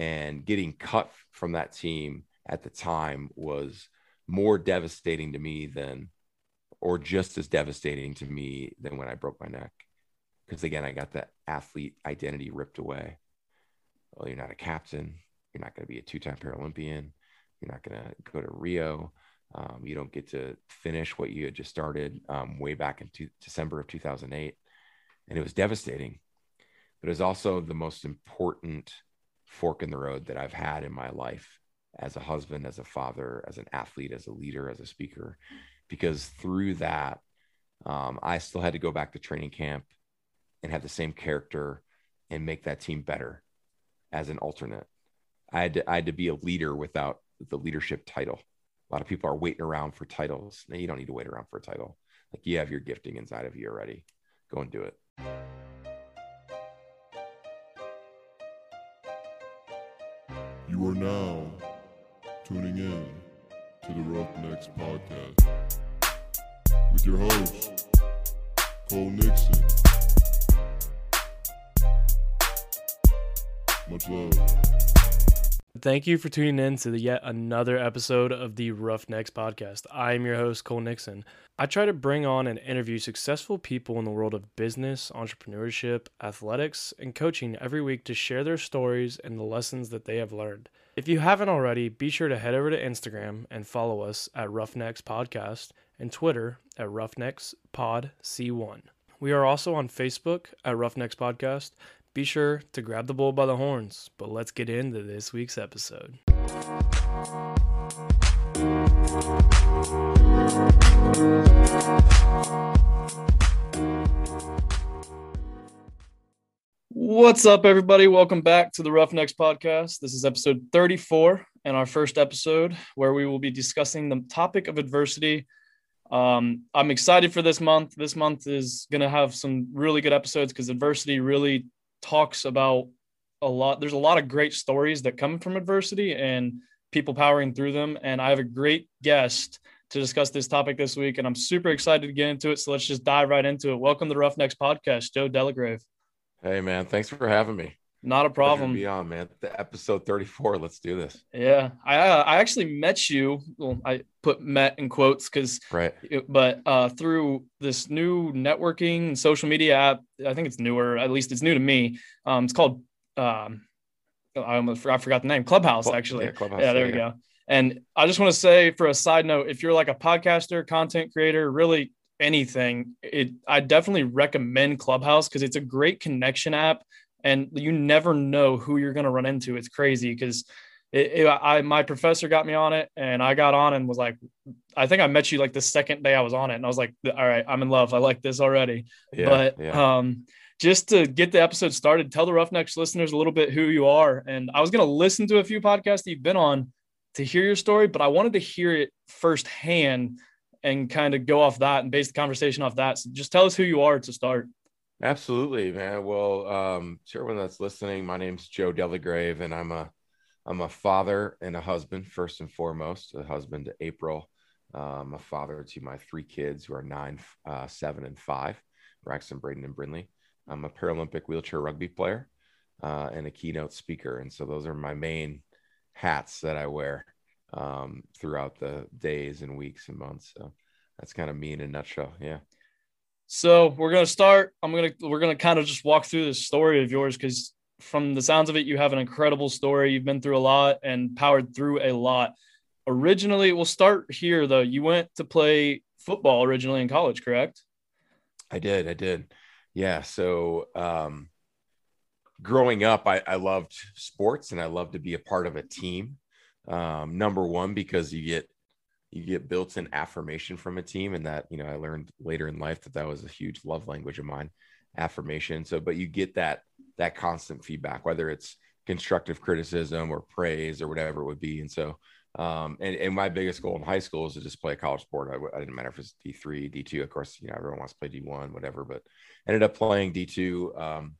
and getting cut from that team at the time was more devastating to me than or just as devastating to me than when I broke my neck. Because again, I got that athlete identity ripped away. Well, you're not a captain. You're not going to be a two time Paralympian. You're not going to go to Rio. Um, you don't get to finish what you had just started um, way back in two, December of 2008. And it was devastating. But it was also the most important fork in the road that I've had in my life as a husband, as a father, as an athlete, as a leader, as a speaker, because through that, um, I still had to go back to training camp and have the same character and make that team better as an alternate. I had to, I had to be a leader without the leadership title. A lot of people are waiting around for titles. Now you don't need to wait around for a title. Like you have your gifting inside of you already. Go and do it. You are now tuning in to the Roughnecks Podcast with your host, Cole Nixon. Much love. Thank you for tuning in to yet another episode of the Roughnecks podcast. I am your host, Cole Nixon. I try to bring on and interview successful people in the world of business, entrepreneurship, athletics, and coaching every week to share their stories and the lessons that they have learned. If you haven't already, be sure to head over to Instagram and follow us at Roughnecks Podcast and Twitter at Roughnecks Pod C1. We are also on Facebook at Roughnecks Podcast. Be sure to grab the bull by the horns, but let's get into this week's episode. What's up, everybody? Welcome back to the Roughnecks Podcast. This is episode 34 and our first episode where we will be discussing the topic of adversity. Um, I'm excited for this month. This month is going to have some really good episodes because adversity really talks about a lot. There's a lot of great stories that come from adversity and people powering through them. And I have a great guest to discuss this topic this week, and I'm super excited to get into it. So let's just dive right into it. Welcome to the Roughnecks Podcast, Joe Delagrave. Hey man, thanks for having me. Not a problem. Be on, man. The episode 34. Let's do this. Yeah, I uh, I actually met you. Well, I put met in quotes because right. It, but uh, through this new networking social media app, I think it's newer. At least it's new to me. Um, it's called um, I almost forgot, I forgot the name. Clubhouse, actually. Yeah, Clubhouse, yeah there yeah, we go. And I just want to say, for a side note, if you're like a podcaster, content creator, really anything, it I definitely recommend Clubhouse because it's a great connection app and you never know who you're going to run into. It's crazy because it, it, I my professor got me on it, and I got on and was like, I think I met you like the second day I was on it, and I was like, all right, I'm in love. I like this already. Yeah, but yeah. um, just to get the episode started, tell the Roughnecks listeners a little bit who you are. And I was going to listen to a few podcasts that you've been on to hear your story, but I wanted to hear it firsthand and kind of go off that and base the conversation off that. So just tell us who you are to start. Absolutely, man. Well, um, to everyone that's listening, my name's Joe Delagrave, and I'm a I'm a father and a husband first and foremost. A husband to April, um, a father to my three kids who are nine, uh, seven, and five, Braxton, Braden, and Brinley. I'm a Paralympic wheelchair rugby player uh, and a keynote speaker, and so those are my main hats that I wear um, throughout the days and weeks and months. So that's kind of me in a nutshell. Yeah. So we're gonna start. I'm gonna we're gonna kind of just walk through this story of yours because from the sounds of it, you have an incredible story. You've been through a lot and powered through a lot. Originally, we'll start here though. You went to play football originally in college, correct? I did. I did. Yeah. So um, growing up, I, I loved sports and I loved to be a part of a team. Um, number one, because you get you get built-in affirmation from a team and that you know i learned later in life that that was a huge love language of mine affirmation so but you get that that constant feedback whether it's constructive criticism or praise or whatever it would be. And so um and, and my biggest goal in high school is to just play a college sport. I, I didn't matter if it's d3 d2 of course you know everyone wants to play d1 whatever but ended up playing d2 um,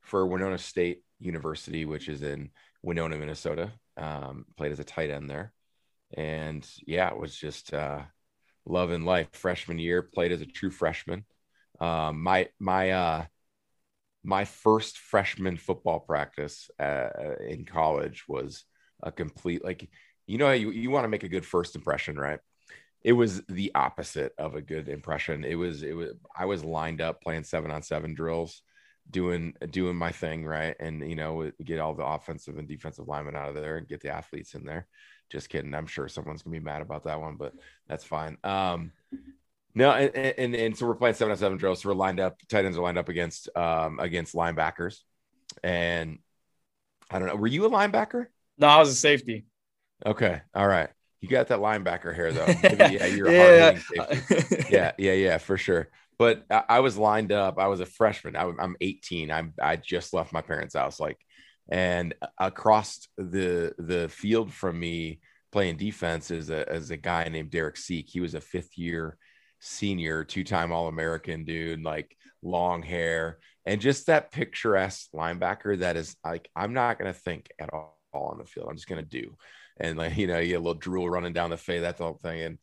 for winona state university which is in winona minnesota. Um, played as a tight end there. And yeah, it was just uh, love and life. Freshman year, played as a true freshman. Um, my my uh, my first freshman football practice uh, in college was a complete like you know you, you want to make a good first impression right? It was the opposite of a good impression. It was it was i was lined up playing seven on seven drills doing doing my thing right? And you know get all the offensive and defensive linemen out of there and get the athletes in there. Just kidding. I'm sure someone's gonna be mad about that one but that's fine. Um no, and, and, and so we're playing seven on seven drills. So we're lined up, tight ends are lined up against um against linebackers. And I don't know. Were you a linebacker? No, I was a safety. Okay. All right. You got that linebacker hair though. Maybe, yeah, you're yeah. yeah, yeah, yeah, for sure. But I, I, was lined up. I was a freshman. I, I'm 18. I'm I just left my parents' house, like, and across the the field from me playing defense is a as a guy named Derek Seek. He was a fifth year senior, two time All American dude, like long hair, and just that picturesque linebacker that is like, I'm not going to think at all on the field. I'm just going to do. And like, you know, you get a little drool running down the face, that whole thing. And,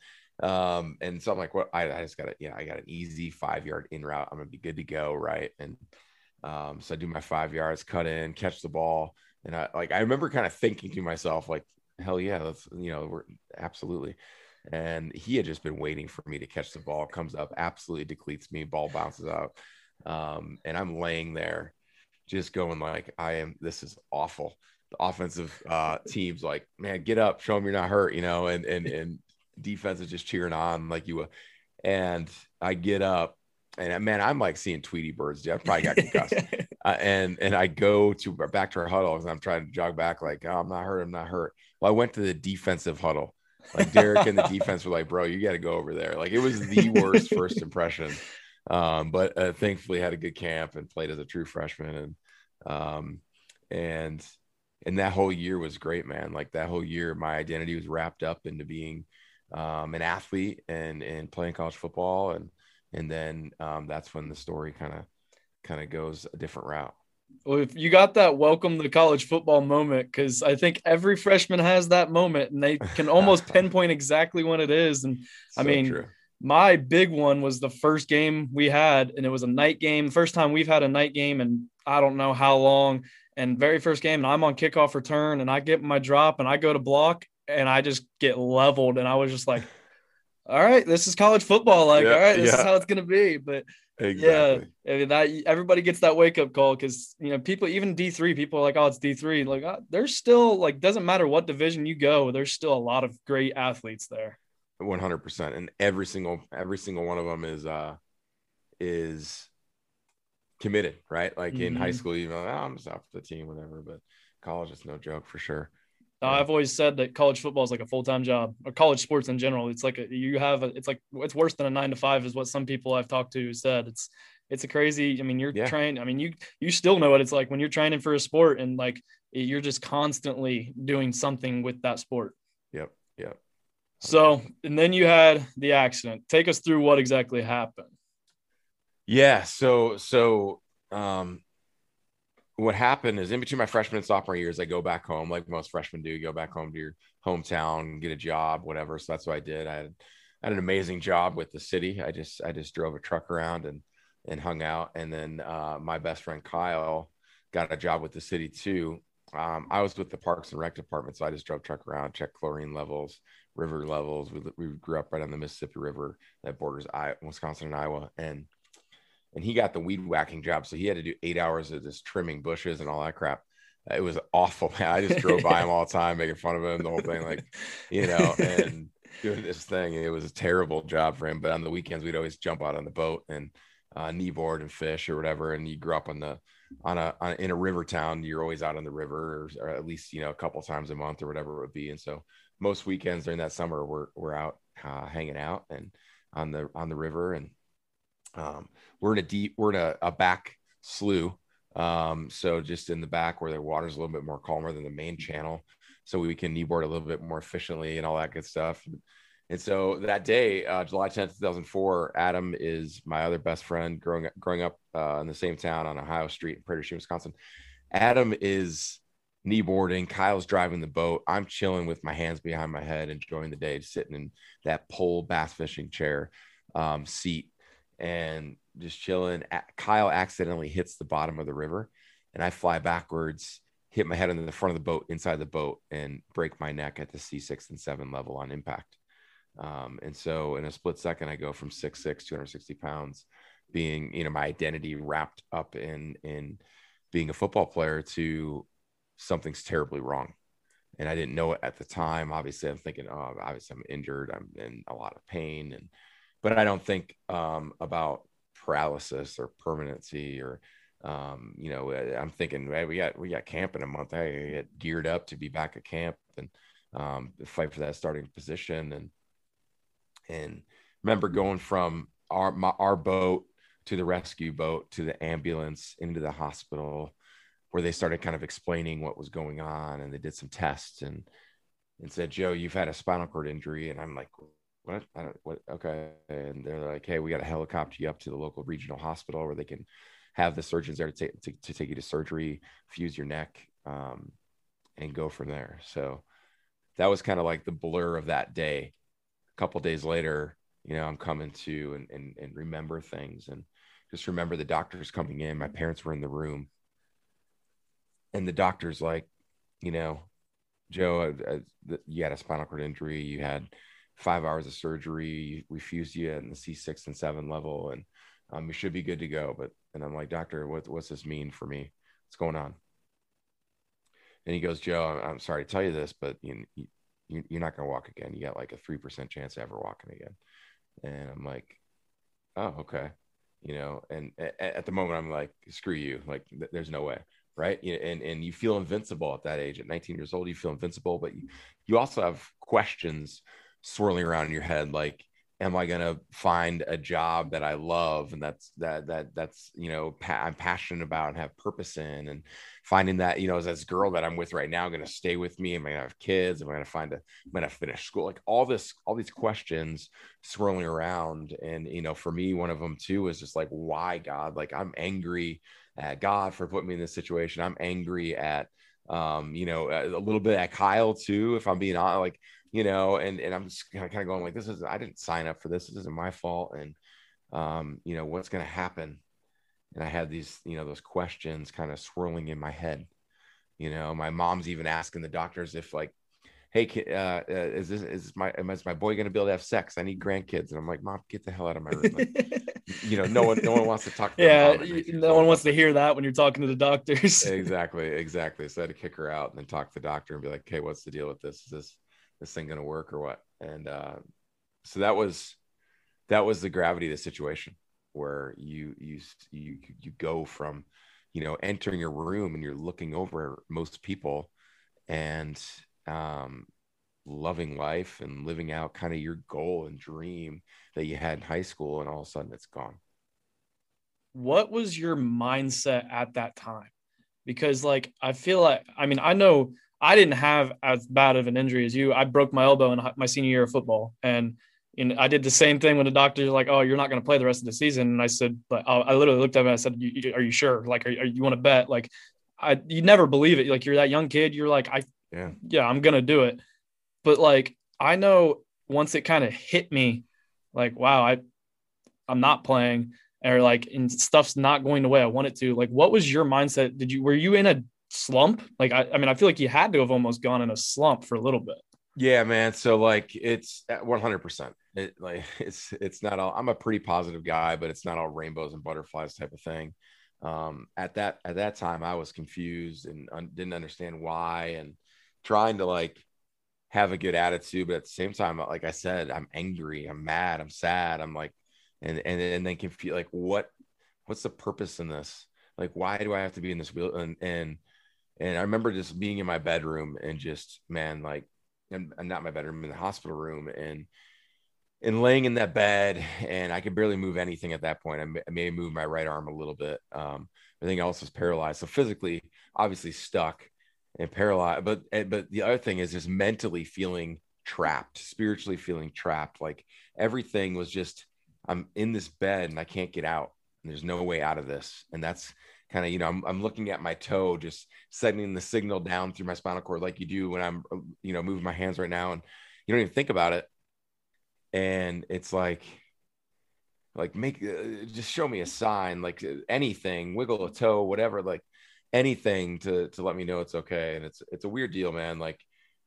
um, and so I'm like, what? I, I just got it. Yeah, I got an easy five yard in route. I'm going to be good to go. Right. And, um, so I do my five yards, cut in, catch the ball. And I like, I remember kind of thinking to myself, like, hell yeah, that's, you know, we're absolutely and he had just been waiting for me to catch the ball. Comes up, absolutely depletes me. Ball bounces out, um, and I'm laying there, just going like, I am. This is awful. The offensive uh, teams like, man, get up, show them you're not hurt, you know, and and and defense is just cheering on like you. And I get up, and man, I'm like seeing Tweety birds. Dude. I probably got concussed. uh, and and I go to back to our huddle, and I'm trying to jog back, like, oh, I'm not hurt, I'm not hurt. Well, I went to the defensive huddle like Derek and the defense were like, bro, you got to go over there. Like it was the worst first impression. Um, but uh, thankfully had a good camp and played as a true freshman. And, um, and, and that whole year was great, man. Like that whole year, my identity was wrapped up into being, um, an athlete and, and playing college football. And, and then, um, that's when the story kind of, kind of goes a different route. Well, if you got that welcome to college football moment, because I think every freshman has that moment and they can almost pinpoint exactly when it is. And so I mean, true. my big one was the first game we had, and it was a night game. First time we've had a night game, and I don't know how long. And very first game, and I'm on kickoff return, and I get my drop, and I go to block, and I just get leveled, and I was just like, "All right, this is college football. Like, yeah, all right, this yeah. is how it's gonna be." But Exactly. Yeah, I mean, that everybody gets that wake up call because you know people even D three people are like, oh, it's D three. Like, oh, there's still like doesn't matter what division you go, there's still a lot of great athletes there. One hundred percent, and every single every single one of them is uh is committed, right? Like mm-hmm. in high mm-hmm. school, you know, oh, I'm just off the team, whatever. But college is no joke for sure. Uh, I've always said that college football is like a full time job, or college sports in general. It's like a, you have a, it's like it's worse than a nine to five, is what some people I've talked to said. It's it's a crazy. I mean, you're yeah. trying. I mean, you you still know what it's like when you're training for a sport, and like you're just constantly doing something with that sport. Yep. Yep. So, and then you had the accident. Take us through what exactly happened. Yeah. So so um what happened is in between my freshman and sophomore years, I go back home, like most freshmen do, go back home to your hometown, get a job, whatever. So that's what I did. I had, I had an amazing job with the city. I just, I just drove a truck around and, and hung out. And then uh, my best friend Kyle got a job with the city too. Um, I was with the Parks and Rec department, so I just drove truck around, check chlorine levels, river levels. We, we grew up right on the Mississippi River that borders I, Wisconsin and Iowa, and and he got the weed whacking job. So he had to do eight hours of just trimming bushes and all that crap. It was awful, man. I just drove by him all the time, making fun of him, the whole thing, like, you know, and doing this thing. It was a terrible job for him. But on the weekends, we'd always jump out on the boat and uh, kneeboard and fish or whatever. And you grew up on the on a, on in a river town. You're always out on the river, or, or, at least you know a couple times a month or whatever it would be. And so most weekends during that summer, we're we're out uh, hanging out and on the on the river and um, we're in a deep, we're in a, a back slough. Um, so just in the back where the water's a little bit more calmer than the main channel. So we can kneeboard a little bit more efficiently and all that good stuff. And so that day, uh, July 10th, 2004, Adam is my other best friend growing up, growing up uh, in the same town on Ohio Street in Prairie du Wisconsin. Adam is kneeboarding. Kyle's driving the boat. I'm chilling with my hands behind my head, enjoying the day, sitting in that pole bass fishing chair um, seat and just chilling. Kyle accidentally hits the bottom of the river, and I fly backwards, hit my head on the front of the boat, inside the boat, and break my neck at the C6 and 7 level on impact. Um, and so in a split second, I go from 6'6, 260 pounds, being, you know, my identity wrapped up in in being a football player to something's terribly wrong. And I didn't know it at the time. Obviously, I'm thinking, oh, obviously I'm injured. I'm in a lot of pain. And but I don't think um, about paralysis or permanency or um, you know, I'm thinking, hey, we got we got camp in a month. I get geared up to be back at camp and um, fight for that starting position. And and remember going from our my, our boat to the rescue boat to the ambulance into the hospital, where they started kind of explaining what was going on, and they did some tests and and said, Joe, you've had a spinal cord injury, and I'm like, what? I don't, what? Okay. And they're like, hey, we got to helicopter you up to the local regional hospital where they can have the surgeons there to take to, to take you to surgery, fuse your neck, um, and go from there. So that was kind of like the blur of that day. A couple days later, you know, I'm coming to and, and and remember things and just remember the doctors coming in. My parents were in the room, and the doctor's like, you know, Joe, uh, uh, you had a spinal cord injury. You had five hours of surgery. We fused you in the C6 and 7 level, and um, you should be good to go. But, and I'm like, Doctor, what, what's this mean for me? What's going on? And he goes, Joe, I'm, sorry to tell you this, but you, you, you're not going to walk again. You got like a 3% chance of ever walking again. And I'm like, oh, okay. You know, and at, the moment, I'm like, screw you. Like, th- there's no way right? And and you feel invincible at that age. At 19 years old, you feel invincible, but you, you also have questions swirling around in your head like am i going to find a job that i love and that's that that that's you know pa- i'm passionate about and have purpose in and finding that you know as this girl that i'm with right now going to stay with me? Am i going to have kids? Am i going to find a i'm going to finish school? Like all this all these questions swirling around. And you know for me one of them too is just like why god? Like i'm angry at god for putting me in this situation. I'm angry at um you know a little bit at kyle too if i'm being honest like you know, and and I'm just kind of kind of going like, this is I didn't sign up for this. This isn't my fault, and um, you know, what's going to happen? And I had these, you know, those questions kind of swirling in my head. You know, my mom's even asking the doctors if like, hey, uh, uh, is this is my is my boy going to be able to have sex? I need grandkids, and I'm like, mom, get the hell out of my room. Like, you know, no one no one wants to talk. To yeah, no one wants to hear that when you're talking to the doctors. exactly, exactly. So I had to kick her out and then talk to the doctor and be like, okay, what's the deal with this? Is this this thing going to work or what? And uh, so that was that was the gravity of the situation where you you you you go from you know entering a room and you're looking over most people and um, loving life and living out kind of your goal and dream that you had in high school and all of a sudden it's gone what was your mindset at that time because like i feel like i mean i know I didn't have as bad of an injury as you. I broke my elbow in my senior year of football, and you know, I did the same thing when the doctor's like, "Oh, you're not going to play the rest of the season." And I said, "But I literally looked at him and I said, "Are you sure? Like, are, are you want to bet?" Like, I you never believe it. Like you're that young kid. You're like, I yeah yeah I'm gonna do it. But like I know once it kind of hit me, like wow, I I'm not playing or like and stuff's not going the way I want it to. Like, what was your mindset? Did you were you in a slump? Like, I, I mean, I feel like you had to have almost gone in a slump for a little bit. Yeah, man. So like, it's 100. percent It like it's it's not all. I'm a pretty positive guy, but it's not all rainbows and butterflies type of thing. Um, at that at that time, I was confused and un- didn't understand why, and trying to like have a good attitude, but at the same time, like I said, I'm angry, I'm mad, I'm sad, I'm like, and and and then confused, like what what's the purpose in this? Like, why do I have to be in this wheel? And and and I remember just being in my bedroom and just, man, like, and, not my bedroom, in the hospital room, and and laying in that bed, and I could barely move anything at that point. I may, I may move my right arm a little bit. Um, everything else was paralyzed. So physically, obviously stuck and paralyzed. But eh, but the other thing is just mentally feeling trapped, spiritually feeling trapped. Like everything was just, I'm in this bed and I can't get out. And there's no way out of this. And that's kind of you know I'm, I'm looking at my toe just sending the signal down through my spinal cord like you do when i'm you know moving my hands right now and you don't even think about it. And it's like like make uh, just show me a sign like uh, anything wiggle a toe whatever like anything to to let me know it's okay. And it's it's a weird deal man like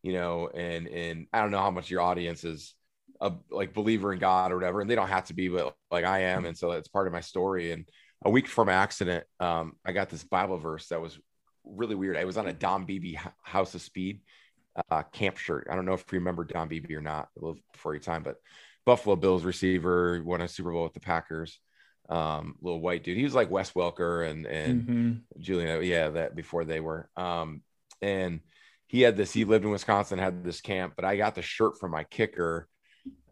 you know and and i don't know how much your audience is a like believer in god or whatever and they don't have to be but like i am and so it's part of my story and a week from accident um i got this bible verse that was really weird i was on a don beebe house of speed uh camp shirt i don't know if you remember don beebe or not a little before your time but buffalo bills receiver won a super bowl with the packers um, little white dude. He was like Wes Welker and and mm-hmm. Julian, yeah, that before they were. Um, and he had this. He lived in Wisconsin, had this camp. But I got the shirt from my kicker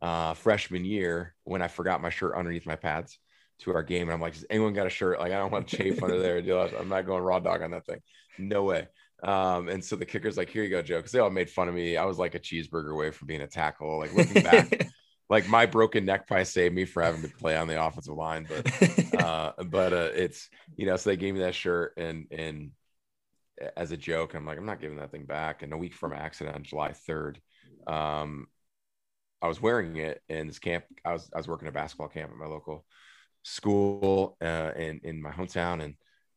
uh, freshman year when I forgot my shirt underneath my pads to our game, and I'm like, does anyone got a shirt? Like, I don't want to chafe under there. Dude. I'm not going raw dog on that thing. No way. Um, and so the kicker's like, here you go, Joe. Cause they all made fun of me. I was like a cheeseburger away from being a tackle. Like looking back, like my broken neck probably saved me for having to play on the offensive line, but uh, but uh, it's you know, so they gave me that shirt and and as a joke, I'm like, I'm not giving that thing back. And a week from accident on July 3rd, um, I was wearing it in this camp. I was I was working a basketball camp at my local school uh, in in my hometown, and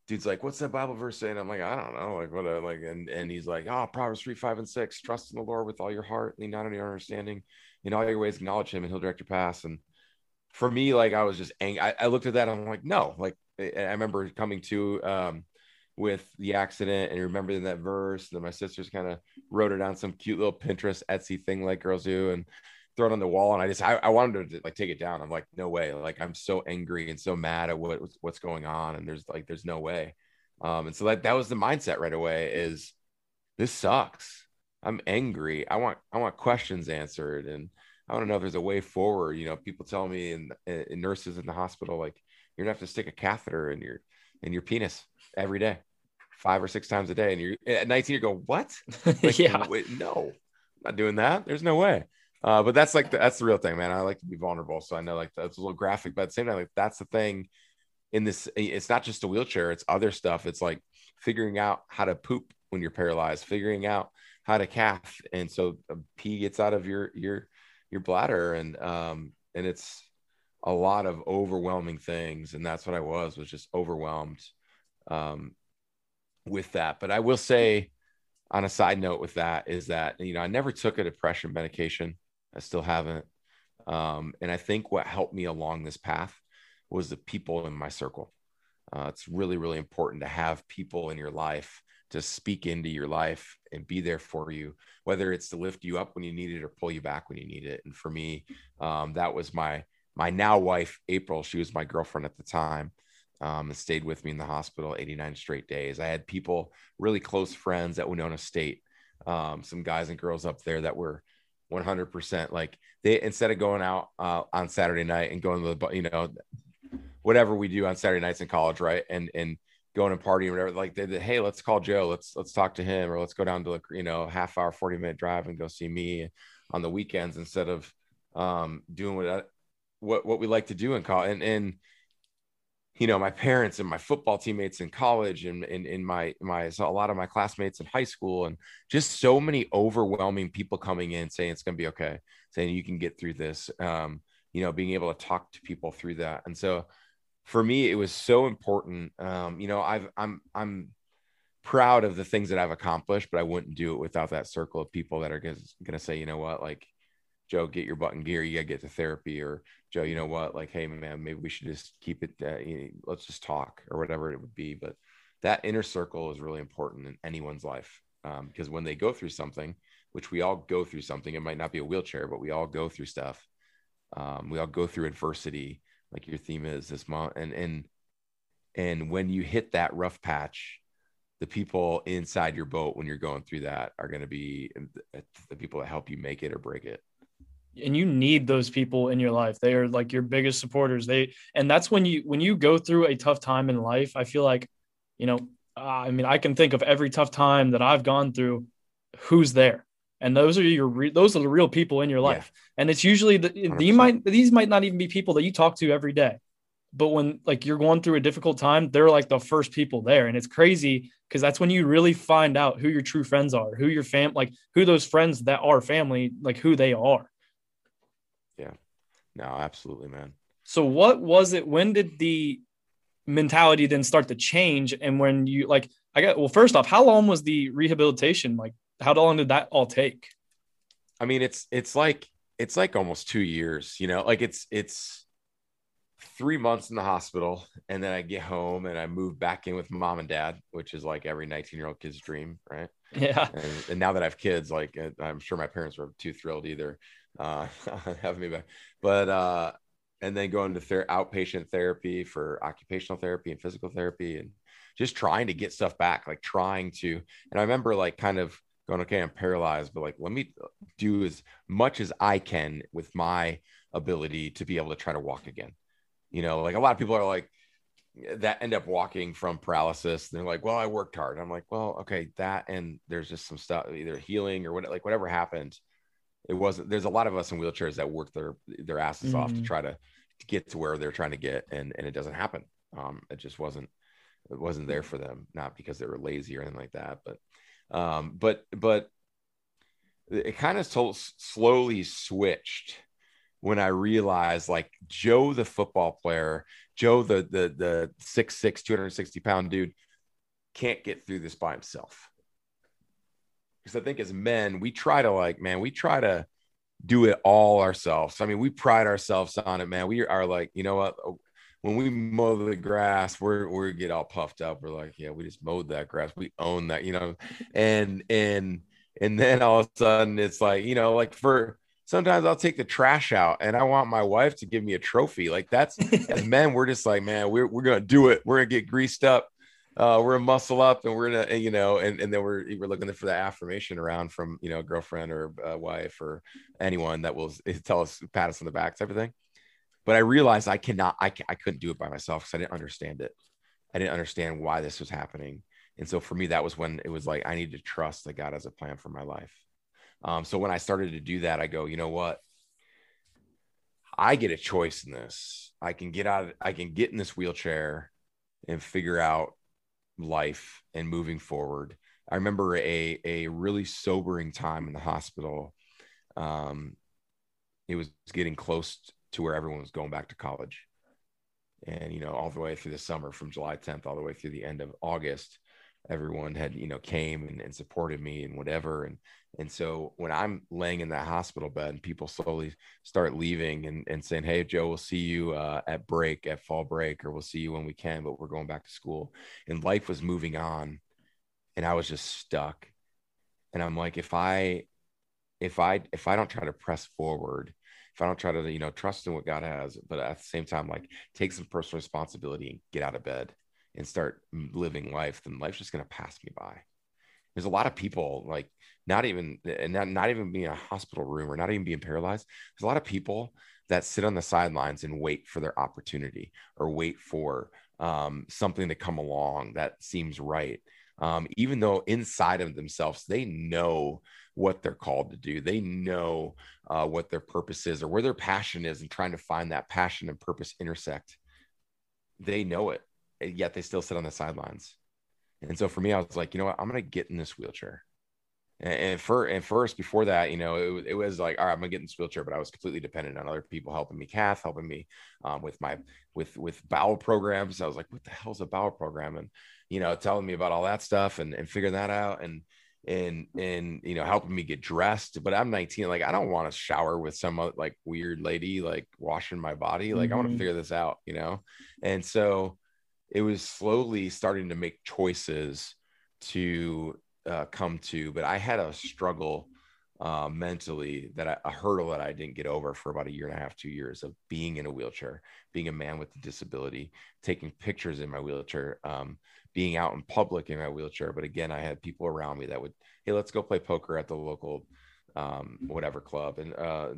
dude's like, "What's that Bible verse saying?" I'm like, "I don't know." Like what? Like and and he's like, "Oh, Proverbs three, five, and six. Trust in the Lord with all your heart, lean not on your understanding." in all your ways acknowledge him and he'll direct your paths and for me like i was just angry I, I, looked at that i'm like no like i remember coming to um, with the accident and remembering that verse and then my sisters kind of wrote it on some cute little pinterest etsy thing like girls do and throw it on the wall and i just i, I wanted to like take it down i'm like no way like i'm so angry and so mad at what what's going on and there's like there's no way um and so that that was the mindset right away is this sucks I'm angry. I want I want questions answered, and I want to know if there's a way forward. You know, people tell me and, and nurses in the hospital like you're gonna have to stick a catheter in your in your penis every day, five or six times a day, and you're at 19. You go what? Like, yeah, wait, no, I'm not doing that. There's no way. Uh, but that's like the, that's the real thing, man. I like to be vulnerable, so I know like that's a little graphic, but at the same time, like that's the thing. In this, it's not just a wheelchair; it's other stuff. It's like figuring out how to poop when you're paralyzed, figuring out how to cath and so a pee gets out of your your your bladder and um and it's a lot of overwhelming things and that's what i was was just overwhelmed um with that but i will say on a side note with that is that you know i never took a depression medication i still haven't um and i think what helped me along this path was the people in my circle uh, it's really really important to have people in your life to speak into your life and be there for you, whether it's to lift you up when you need it or pull you back when you need it. And for me, um, that was my my now wife, April. She was my girlfriend at the time. Um, and stayed with me in the hospital 89 straight days. I had people, really close friends at Winona State, um, some guys and girls up there that were 100% like they instead of going out uh, on Saturday night and going to the you know whatever we do on Saturday nights in college, right? And and going and partying whatever, like they did, hey, let's call Joe, let's let's talk to him, or let's go down to like you know half hour, forty minute drive and go see me on the weekends instead of um, doing what what what we like to do in college. And and you know, my parents and my football teammates in college, and in in my my so a lot of my classmates in high school, and just so many overwhelming people coming in saying it's going to be okay, saying you can get through this. Um, you know, being able to talk to people through that, and so for me, it was so important. Um, you know, I've I'm I'm proud of the things that I've accomplished, but I wouldn't do it without that circle of people that are going to say, you know what, like Joe, get your button gear. You got to get to therapy, or Joe, you know what, like, hey man, maybe we should just keep it. Uh, you know, let's just talk, or whatever it would be. But that inner circle is really important in anyone's life um, because when they go through something, which we all go through something, it might not be a wheelchair, but we all go through stuff. Um, we all go through adversity like your theme is this month and and and when you hit that rough patch the people inside your boat when you're going through that are going to be the people that help you make it or break it and you need those people in your life. They are like your biggest supporters. They and that's when you when you go through a tough time in life i feel like you know i mean i can think of every tough time that i've gone through who's there? And those are your re- those are the real people in your life. Yeah. and it's usually the, you might these might not even be people that you talk to every day. But when like you're going through a difficult time they're like the first people there. And it's crazy because that's when you really find out who your true friends are who your fam like who those friends that are family like who they are no absolutely man So what was it? When did the mentality then start to change? And when you like, I got well, first off, how long was the rehabilitation? Like, how long did that all take? I mean, it's it's like it's like almost two years, you know, like it's it's three months in the hospital and then I get home and I move back in with mom and dad, which is like every 19 year old kid's dream. Right. Yeah. And, and, now that I have kids, like uh, I'm sure my parents were too thrilled either, uh, having me back, but, uh, and then going to ther- outpatient therapy for occupational therapy and physical therapy and just trying to get stuff back, like trying to, and I remember like kind of going, okay, I'm paralyzed, but like, let me do as much as I can with my ability to be able to try to walk again you know, like a lot of people are like that end up walking from paralysis. They're like, well, I worked hard. I'm like, well, okay, that and there's just some stuff, either healing or what, like whatever happened. It wasn't. There's a lot of us in wheelchairs that work their their asses mm-hmm. off to mm-hmm. try to, to get to where they're trying to get, and and it doesn't happen. Um, it just wasn't it wasn't there for them, not because they were lazy or anything like that, but um, but but it kind of told, slowly switched when I realized like Joe, the football player, Joe, the the the six six, 260 pound dude, can't get through this by himself. Because I think as men, we try to like, man, we try to do it all ourselves. I mean, we pride ourselves on it, man. We are like, you know what? Oh, when we mow the grass, we're we get all puffed up. We're like, yeah, we just mowed that grass. We own that, you know. And and and then all of a sudden it's like, you know, like for sometimes I'll take the trash out and I want my wife to give me a trophy. Like that's as men, we're just like, man, we're, we're gonna do it. We're gonna get greased up. Uh, we're gonna muscle up and we're gonna, you know, and, and then we're we're looking for the affirmation around from you know, a girlfriend or uh, wife or anyone that will tell us, pat us on the back type of thing. But I realized I cannot, I, I couldn't do it by myself because I didn't understand it. I didn't understand why this was happening. And so for me, that was when it was like I need to trust that God has a plan for my life. Um, so when I started to do that, I go, you know what? I get a choice in this. I can get out, I can get in this wheelchair and figure out life and moving forward. I remember a, a really sobering time in the hospital. Um, it was getting close to where everyone was going back to college. And, you know, all the way through the summer from July 10th, all the way through the end of August, everyone had you know came and, and, supported me and whatever and and so when i'm laying in that hospital bed and people slowly start leaving and, and saying hey joe we'll see you uh, at break at fall break or we'll see you when we can but we're going back to school and life was moving on and i was just stuck and i'm like if i if i if i don't try to press forward if i don't try to you know trust in what god has but at the same time like take some personal responsibility and get out of bed and start living life, then life's just going to pass me by. There's a lot of people like not even and not, not even being a hospital room or not even being paralyzed. There's a lot of people that sit on the sidelines and wait for their opportunity or wait for um, something to come along that seems right. Um, even though inside of themselves they know what they're called to do, they know uh, what their purpose is or where their passion is, and trying to find that passion and purpose intersect. They know it, yet they still sit on the sidelines. And so for me, I was like, you know what, I'm gonna get in this wheelchair. And, and for and first, before that, you know, it, it was like, all right, I'm gonna get in this wheelchair, but I was completely dependent on other people helping me, Kath helping me um, with my with with bowel programs. I was like, what the hell's a bowel program? And you know, telling me about all that stuff and and figuring that out and and and you know helping me get dressed but i'm 19 like i don't want to shower with some like weird lady like washing my body like mm-hmm. i want to figure this out you know and so it was slowly starting to make choices to uh, come to, but I had a struggle uh, mentally that I, a hurdle that I didn't get over for about a year and a half, two years of being in a wheelchair, being a man with a disability, taking pictures in my wheelchair, um, being out in public in my wheelchair. But again, I had people around me that would, hey, let's go play poker at the local um, whatever club and uh,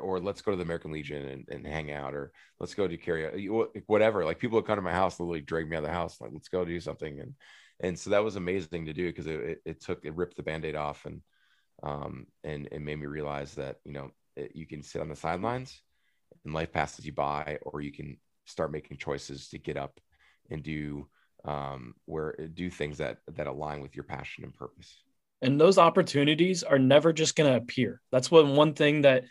or let's go to the American Legion and, and hang out or let's go to carry whatever like people would come to my house literally drag me out of the house like let's go do something and and so that was amazing to do because it, it, took it ripped the band-aid off and um and it made me realize that you know it, you can sit on the sidelines and life passes you by or you can start making choices to get up and do um where do things that that align with your passion and purpose. And those opportunities are never just going to appear. That's what one thing that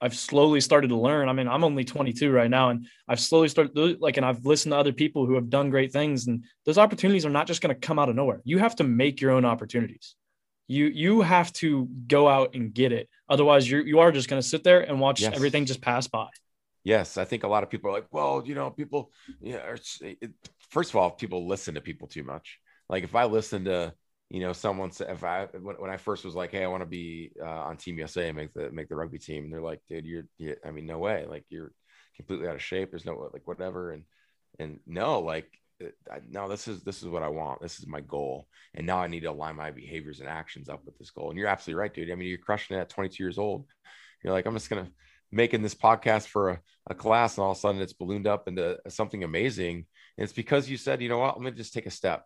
I've slowly started to learn. I mean, I'm only 22 right now, and I've slowly started like, and I've listened to other people who have done great things, and those opportunities are not just going to come out of nowhere. You have to make your own opportunities. You you have to go out and get it. Otherwise, you you are just going to sit there and watch Yes. everything just pass by. Yes, I think a lot of people are like, well, you know, people, yeah. It's, it, first of all, people listen to people too much. Like if I listen to, you know, someone said if I when, when I first was like, hey, I want to be uh, on Team USA and make the make the rugby team, and they're like, dude, you're, you, I mean, no way, like you're completely out of shape. There's no like whatever, and and no, like I, no, this is this is what I want. This is my goal, and now I need to align my behaviors and actions up with this goal. And you're absolutely right, dude. I mean, you're crushing it at 22 years old. You're like, I'm just gonna making this podcast for a, a class and all of a sudden it's ballooned up into something amazing and it's because you said you know what i'm gonna just take a step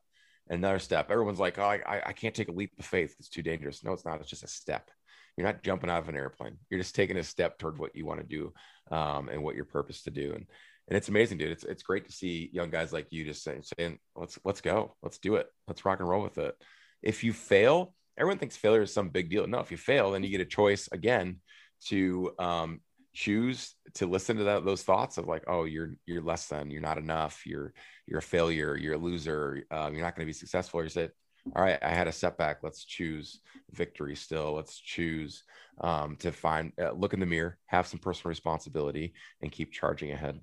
another step. Everyone's like oh I, I can't take a leap of faith. It's too dangerous. No it's not. It's just a step. You're not jumping out of an airplane. You're just taking a step toward what you want to do um, and what your purpose to do. And and it's amazing dude. It's, it's great to see young guys like you just saying, saying let's let's go. Let's do it. Let's rock and roll with it. If you fail everyone thinks failure is some big deal. No if you fail then you get a choice again to um, choose to listen to that, those thoughts of like, oh, you're you're less than, you're not enough, you're you're a failure, you're a loser, um, you're not going to be successful. Or you say, all right, I had a setback. Let's choose victory still. Let's choose um, to find, uh, look in the mirror, have some personal responsibility, and keep charging ahead.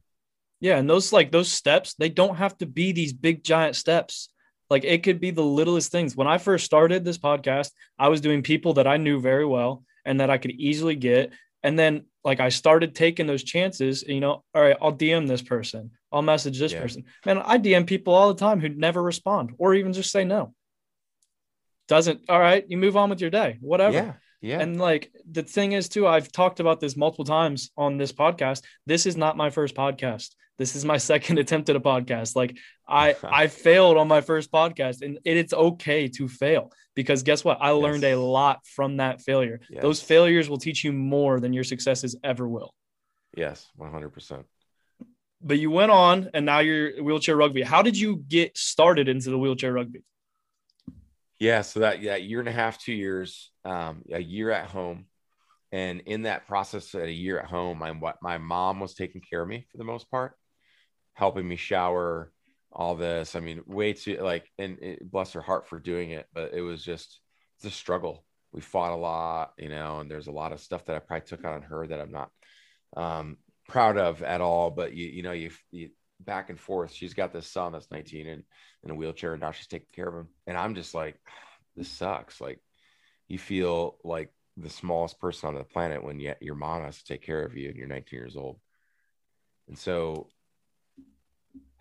Yeah, and those like those steps, they don't have to be these big giant steps. Like it could be the littlest things. When I first started this podcast, I was doing people that I knew very well and that I could easily get. And then like I started taking those chances, you know, all right, I'll DM this person. I'll message this Yeah. person. Man, I DM people all the time who never respond or even just say no. Doesn't all right, you move on with your day, whatever. Yeah, yeah, And like the thing is, too, I've talked about this multiple times on this podcast. This is not my first podcast. This is my second attempt at a podcast. Like I, I failed on my first podcast, and it, it's okay to fail because guess what? I learned a lot from that failure. Yes. Those failures will teach you more than your successes ever will. yes, one hundred percent. But you went on, and now you're wheelchair rugby. How did you get started into the wheelchair rugby? Yeah, so that yeah, year and a half, two years, um, a year at home, and in that process, at a year at home, my my mom was taking care of me for the most part, helping me shower, all this. I mean, way too like, and it, bless her heart for doing it, but it was just it's a struggle. We fought a lot, you know, and there's a lot of stuff that I probably took on her that I'm not um, proud of at all. But you you know you, you back and forth. She's got this son that's 19 and in a wheelchair, and now she's taking care of him, and I'm just like, this sucks. Like you feel like the smallest person on the planet when yet your mom has to take care of you and you're 19 years old. And so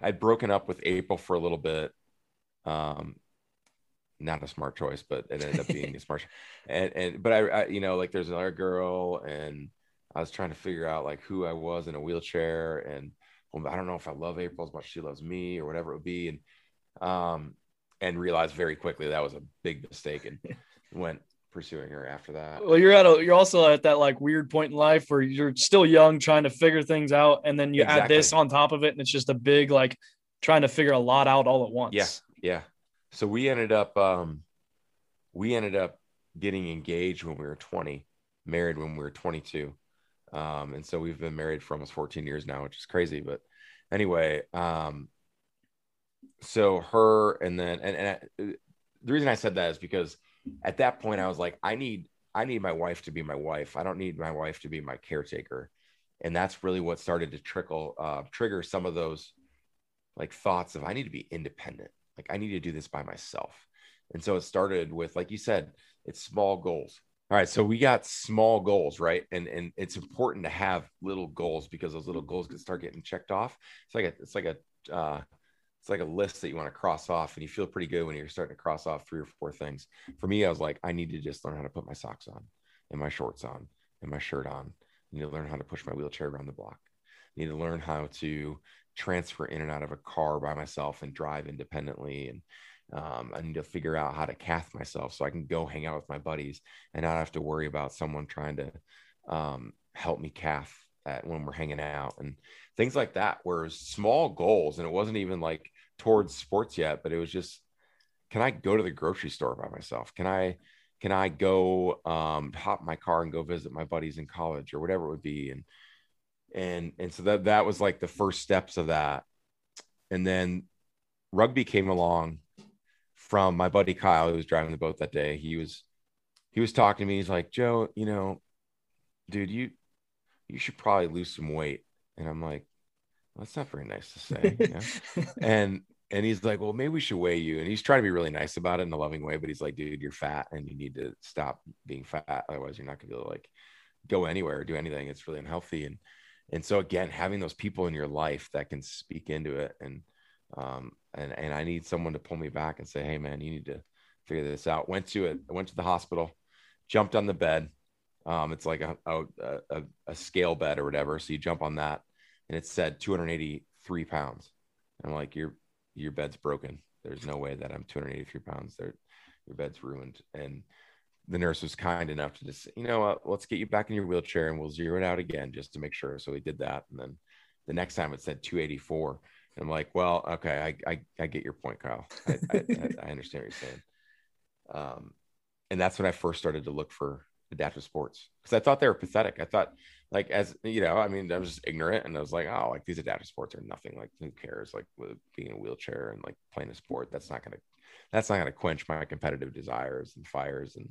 I'd broken up with April for a little bit. Um, not a smart choice, but it ended up being a smart. And and but I, I, you know, like there's another girl, and I was trying to figure out like who I was in a wheelchair, and well, I don't know if I love April as much as she loves me or whatever it would be, and um, and realized very quickly that was a big mistake, and went pursuing her after that. Well, you're at a you're also at that like weird point in life where you're still young, trying to figure things out, and then you add this on top of it, and it's just a big like trying to figure a lot out all at once. Yeah, yeah. So we ended up um we ended up getting engaged when we were 20, married when we were 22. Um and so we've been married for almost 14 years now, which is crazy, but anyway, um so her and then and, and I, the reason I said that is because at that point I was like I need I need my wife to be my wife. I don't need my wife to be my caretaker. And that's really what started to trickle uh trigger some of those like thoughts of I need to be independent. Like I need to do this by myself. And so it started with, like you said, it's small goals. All right. So we got small goals, right? And and it's important to have little goals because those little goals can start getting checked off. It's like a it's like a uh it's like a list that you want to cross off and you feel pretty good when you're starting to cross off three or four things. For me, I was like, I need to just learn how to put my socks on and my shorts on and my shirt on. I need to learn how to push my wheelchair around the block. I need to learn how to transfer in and out of a car by myself and drive independently and um, i need to figure out how to cath myself so i can go hang out with my buddies and not have to worry about someone trying to um, help me cath at when we're hanging out and things like that were small goals and it wasn't even like towards sports yet but it was just can i go to the grocery store by myself can i can I go um, hop my car and go visit my buddies in college or whatever it would be? And and and so that that was like the first steps of that. And then rugby came along from my buddy Kyle, who was driving the boat that day. He was he was talking to me. He's like, Joe, you know, dude, you you should probably lose some weight. And I'm like, well, that's not very nice to say. Yeah? and and he's like, well, maybe we should weigh you. And he's trying to be really nice about it in a loving way, but he's like, dude, you're fat and you need to stop being fat. Otherwise, you're not gonna be able to like go anywhere or do anything. It's really unhealthy. And and so again, having those people in your life that can speak into it and um and and I need someone to pull me back and say, hey man, you need to figure this out. Went to it, went to the hospital, jumped on the bed. Um, it's like a, a, a, a scale bed or whatever. So you jump on that and it said 283 pounds. I'm like, your your bed's broken. There's no way that I'm 283 pounds. There, your bed's ruined. And the nurse was kind enough to just, you know let's get you back in your wheelchair and we'll zero it out again just to make sure. So we did that. And then the next time it said 284. And I'm like, well, okay, I I, I get your point, Kyle. I, I, I understand what you're saying. Um, and that's when I first started to look for adaptive sports because I thought they were pathetic. I thought like as you know, I mean, I was just ignorant and I was like, oh, like these adaptive sports are nothing. Like who cares? Like with being in a wheelchair and like playing a sport, that's not gonna that's not gonna quench my competitive desires and fires and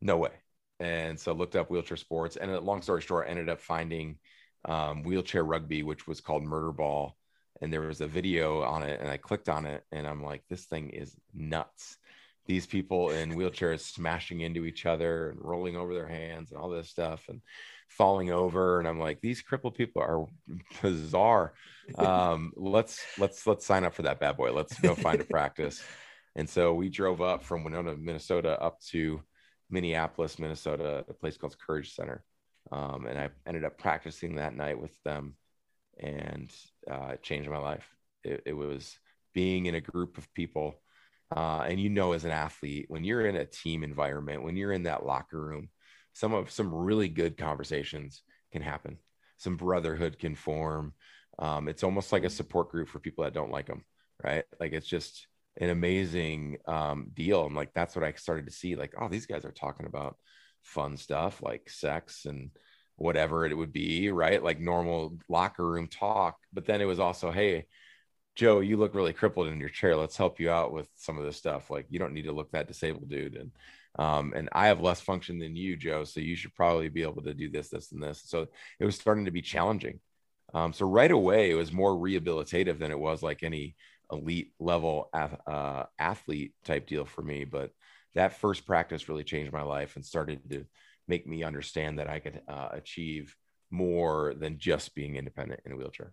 no way. And so I looked up wheelchair sports and long story short, I ended up finding um, wheelchair rugby, which was called murder ball. And there was a video on it and I clicked on it and I'm like, this thing is nuts. These people in wheelchairs smashing into each other and rolling over their hands and all this stuff and falling over and i'm like these crippled people are bizarre. Um, let's let's let's sign up for that bad boy. Let's go find a practice. And so we drove up from winona minnesota up to minneapolis minnesota a place called courage center. Um, and i ended up practicing that night with them and uh, it changed my life it, it was being in a group of people uh, and you know, as an athlete, when you're in a team environment, when you're in that locker room, some of some really good conversations can happen. Some brotherhood can form. Um, it's almost like a support group for people that don't like them, right? Like it's just an amazing um, deal. And like that's what I started to see. Like, oh, these guys are talking about fun stuff like sex and whatever it would be, right? Like normal locker room talk. But then it was also, hey, Joe, you look really crippled in your chair. Let's help you out with some of this stuff. Like you don't need to look that disabled, dude. And um, and I have less function than you, Joe. So you should probably be able to do this, this, and this. So it was starting to be challenging. Um, so right away, it was more rehabilitative than it was like any elite level uh, athlete type deal for me. But that first practice really changed my life and started to make me understand that I could uh, achieve more than just being independent in a wheelchair.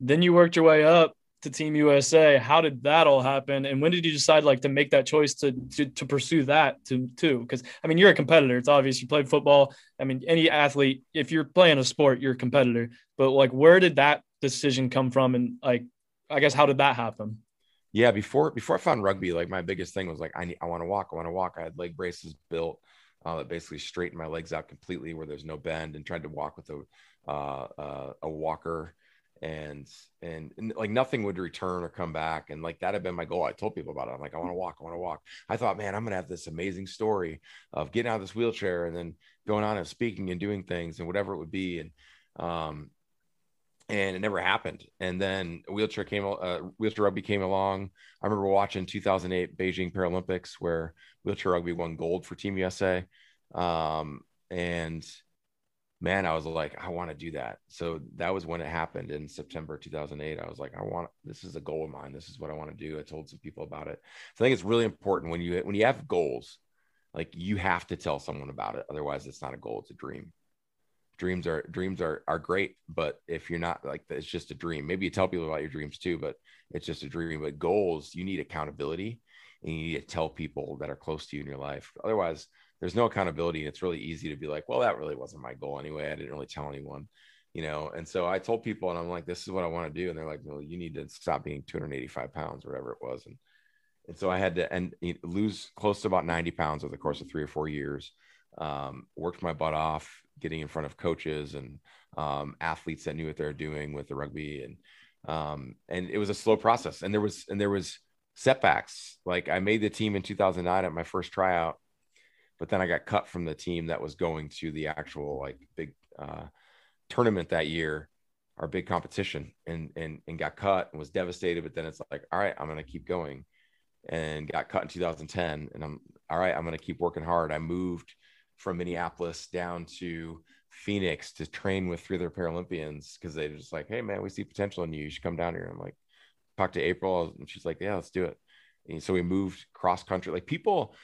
Then you worked your way up to Team USA. How did that all happen? And when did you decide like to make that choice to to, to pursue that to too? Because I mean, you're a competitor. It's obvious you played football. I mean, any athlete, if you're playing a sport, you're a competitor. But like, where did that decision come from? And like, I guess how did that happen? Yeah, before before I found rugby, like my biggest thing was like I need I want to walk. I want to walk. I had leg braces built uh, that basically straightened my legs out completely where there's no bend, and tried to walk with a uh, uh, a walker. And, and and like nothing would return or come back. And like that had been my goal. I told people about it. I'm like i want to walk i want to walk. I thought man i'm gonna have this amazing story of getting out of this wheelchair and then going on and speaking and doing things and whatever it would be. And um and it never happened and then wheelchair came uh, wheelchair rugby came along i remember watching 2008 beijing paralympics where wheelchair rugby won gold for team usa um and man, I was like, I want to do that. So that was when it happened in September 2008. I was like, I want this is a goal of mine. This is what I want to do. I told some people about it. So I think it's really important when you when you have goals, like you have to tell someone about it. Otherwise, it's not a goal. It's a dream. Dreams are dreams are are great, but if you're not like it's just a dream. Maybe you tell people about your dreams too, but it's just a dream. But goals, you need accountability, and you need to tell people that are close to you in your life. Otherwise, there's no accountability and it's really easy to be like well that really wasn't my goal anyway i didn't really tell anyone you know and so i told people and i'm like this is what i want to do and they're like well you need to stop being 285 pounds whatever it was and and so i had to and lose close to about 90 pounds over the course of three or four years um, worked my butt off getting in front of coaches and um, athletes that knew what they were doing with the rugby and um, and it was a slow process and there was and there was setbacks. Like I made the team in 2009 at my first tryout, but then I got cut from the team that was going to the actual like big uh, tournament that year, our big competition, and and and got cut and was devastated. But then it's like, all right, I'm gonna keep going, and got cut in 2010, and I'm all right, I'm gonna keep working hard. I moved from Minneapolis down to Phoenix to train with three other Paralympians because they just like, hey man, we see potential in you. You should come down here. I'm like, talk to April, and she's like, yeah, let's do it. And so we moved cross country. Like people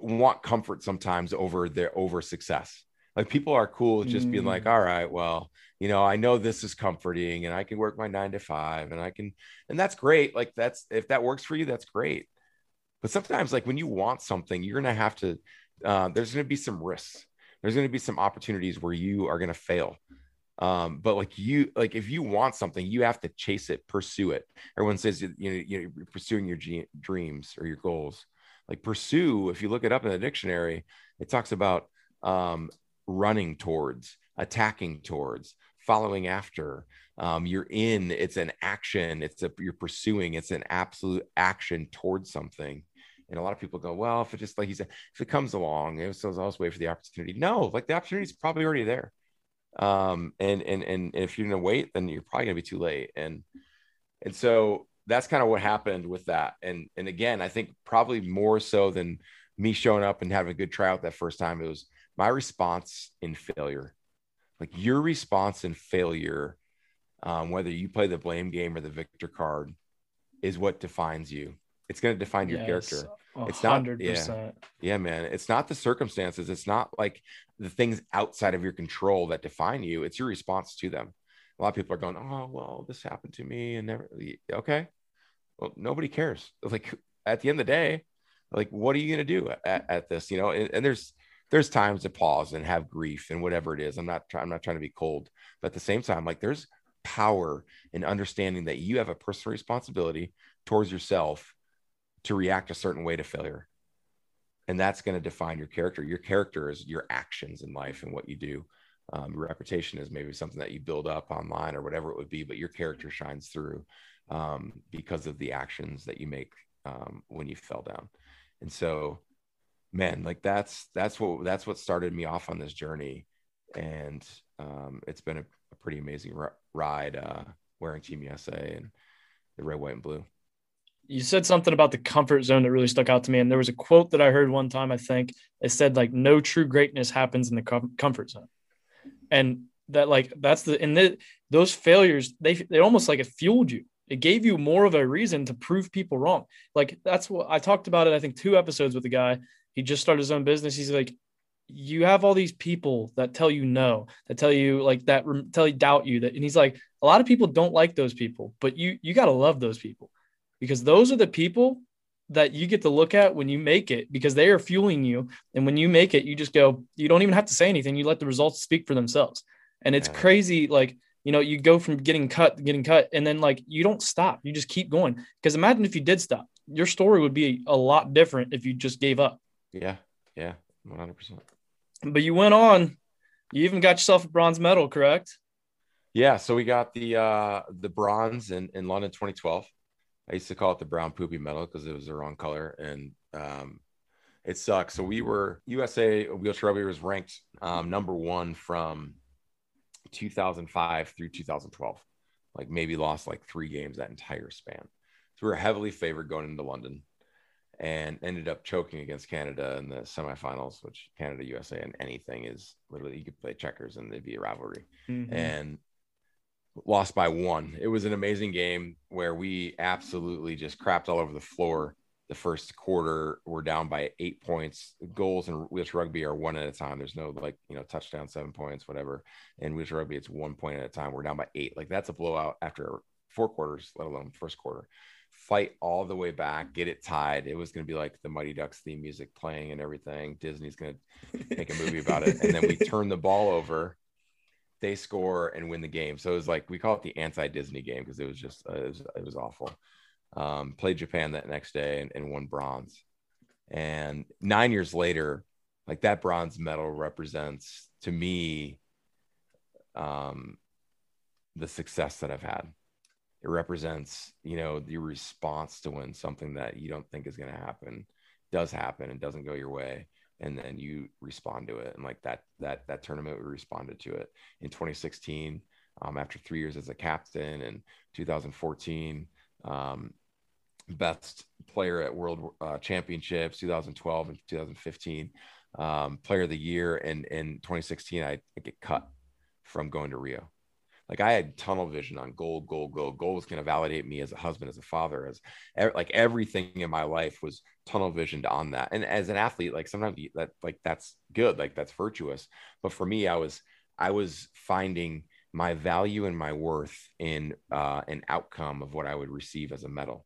want comfort sometimes over their over success. Like people are cool with just mm. being like, mm. all right, well, you know, I know this is comforting and I can work my nine to five and I can, and that's great. Like that's if that works for you, that's great. But sometimes, like when you want something, you're gonna have to. Uh, there's gonna be some risks. There's gonna be some opportunities where you are gonna fail. Um, but like you, like if you want something, you have to chase it, pursue it. Everyone says you know you're pursuing your g- dreams or your goals. Like pursue, if you look it up in the dictionary, it talks about um, running towards, attacking towards, following after. Um, you're in. It's an action. It's a you're pursuing. It's an absolute action towards something. And a lot of people go, well, if it just like he said, if it comes along, it was, I'll just wait for the opportunity. No, like the opportunity is probably already there. Um and and and if you're gonna wait then you're probably gonna be too late. And and so that's kind of what happened with that. And and again i think probably more so than me showing up and having a good tryout that first time it was my response in failure. Like your response in failure um, whether you play the blame game or the victor card is what defines you. It's going to define your yes. character it's not 100%. Yeah, yeah, man. It's not the circumstances. It's not like the things outside of your control that define you. It's your response to them. A lot of people are going, "Oh, well, this happened to me," and never. Okay, well, nobody cares. Like at the end of the day, like what are you going to do at, at, this? You know, and, and there's there's times to pause and have grief and whatever it is. I'm not I'm not trying to be cold, but at the same time, like there's power in understanding that you have a personal responsibility towards yourself to react a certain way to failure. And that's going to define your character. Your character is your actions in life and what you do. Um, your reputation is maybe something that you build up online or whatever it would be but your character shines through um, because of the actions that you make um, when you fell down. And so man like that's that's what that's what started me off on this journey. And um, it's been a, a pretty amazing r- ride uh, wearing team usa and the red white and blue you said something about the comfort zone that really stuck out to me. And there was a quote that I heard one time, I think it said like, no true greatness happens in the com- comfort zone. And that like, that's the, and the, those failures, they, they almost like it fueled you. It gave you more of a reason to prove people wrong. Like that's what I talked about it. I think two episodes with a guy, he just started his own business. He's like, you have all these people that tell you no, that tell you like that, tell you doubt you that, and he's like, a lot of people don't like those people, but you, you got to love those people because those are the people that you get to look at when you make it because they are fueling you. And when you make it, you just go, you don't even have to say anything. You let the results speak for themselves. And it's crazy. Like, you know, you go from getting cut getting cut, and then like you don't stop. You just keep going. Because imagine if you did stop, your story would be a lot different if you just gave up. Yeah. Yeah. 100%. But you went on. You even got yourself a bronze medal, correct? Yeah. So we got the uh the bronze in, in London 2012. I used to call it the brown poopy medal because it was the wrong color, and um, it sucks. So we were USA wheelchair rugby was ranked um, number one from 2005 through 2012. Like maybe lost like three games that entire span. So we were heavily favored going into London, and ended up choking against Canada in the semifinals, which Canada USA and anything is literally you could play checkers and it'd be a rivalry. Mm-hmm. And lost by one. It was an amazing game where we absolutely just crapped all over the floor. The first quarter, we're down by eight points. Goals in wheelchair rugby are one at a time. There's no like, you know, touchdown, seven points, whatever. In wheelchair rugby, it's one point at a time. We're down by eight. Like that's a blowout after four quarters, let alone first quarter. Fight all the way back, get it tied. It was going to be like the Mighty Ducks theme music playing and everything. Disney's going to make a movie about it. And then we turn the ball over they score and win the game. So it was like we call it the anti-Disney game because it was just uh, it, was, it was awful. Um, played Japan that next day and, and won bronze. And nine years later, like that bronze medal represents to me um, the success that I've had. it represents you know the response to when something that you don't think is going to happen does happen and doesn't go your way and then you respond to it. And like that that that tournament we responded to it in 2016 um, after three years as a captain and 2014 um, best player at world uh, championships 2012 and 2015 um, player of the year. And in 2016 I, I get cut from going to rio like I had tunnel vision on gold, gold, gold. Gold was going to validate me as a husband, as a father, as like everything in my life was tunnel visioned on that. And as an athlete, like sometimes that like that's good, like that's virtuous. But for me, I was I was finding my value and my worth in uh, an outcome of what I would receive as a medal.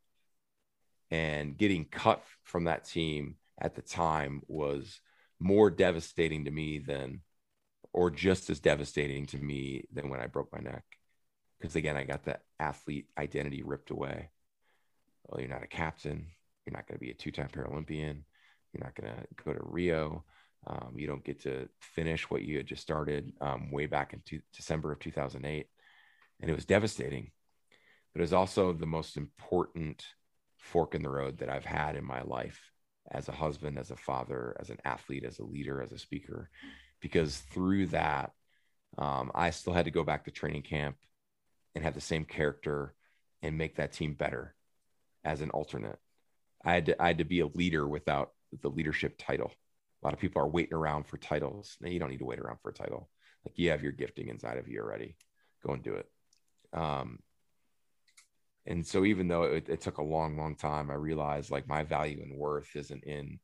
And getting cut from that team at the time was more devastating to me than or just as devastating to me than when I broke my neck. Because again, I got that athlete identity ripped away. Well, you're not a captain. You're not going to be a two time Paralympian. You're not going to go to Rio. Um, you don't get to finish what you had just started um, way back in two, December of 2008. And it was devastating. But it was also the most important fork in the road that I've had in my life as a husband, as a father, as an athlete, as a leader, as a speaker because through that, um, I still had to go back to training camp and have the same character and make that team better as an alternate. I had to, I had to be a leader without the leadership title. A lot of people are waiting around for titles. Now you don't need to wait around for a title. Like you have your gifting inside of you already. Go and do it. Um, and so even though it, it took a long, long time, I realized like my value and worth isn't in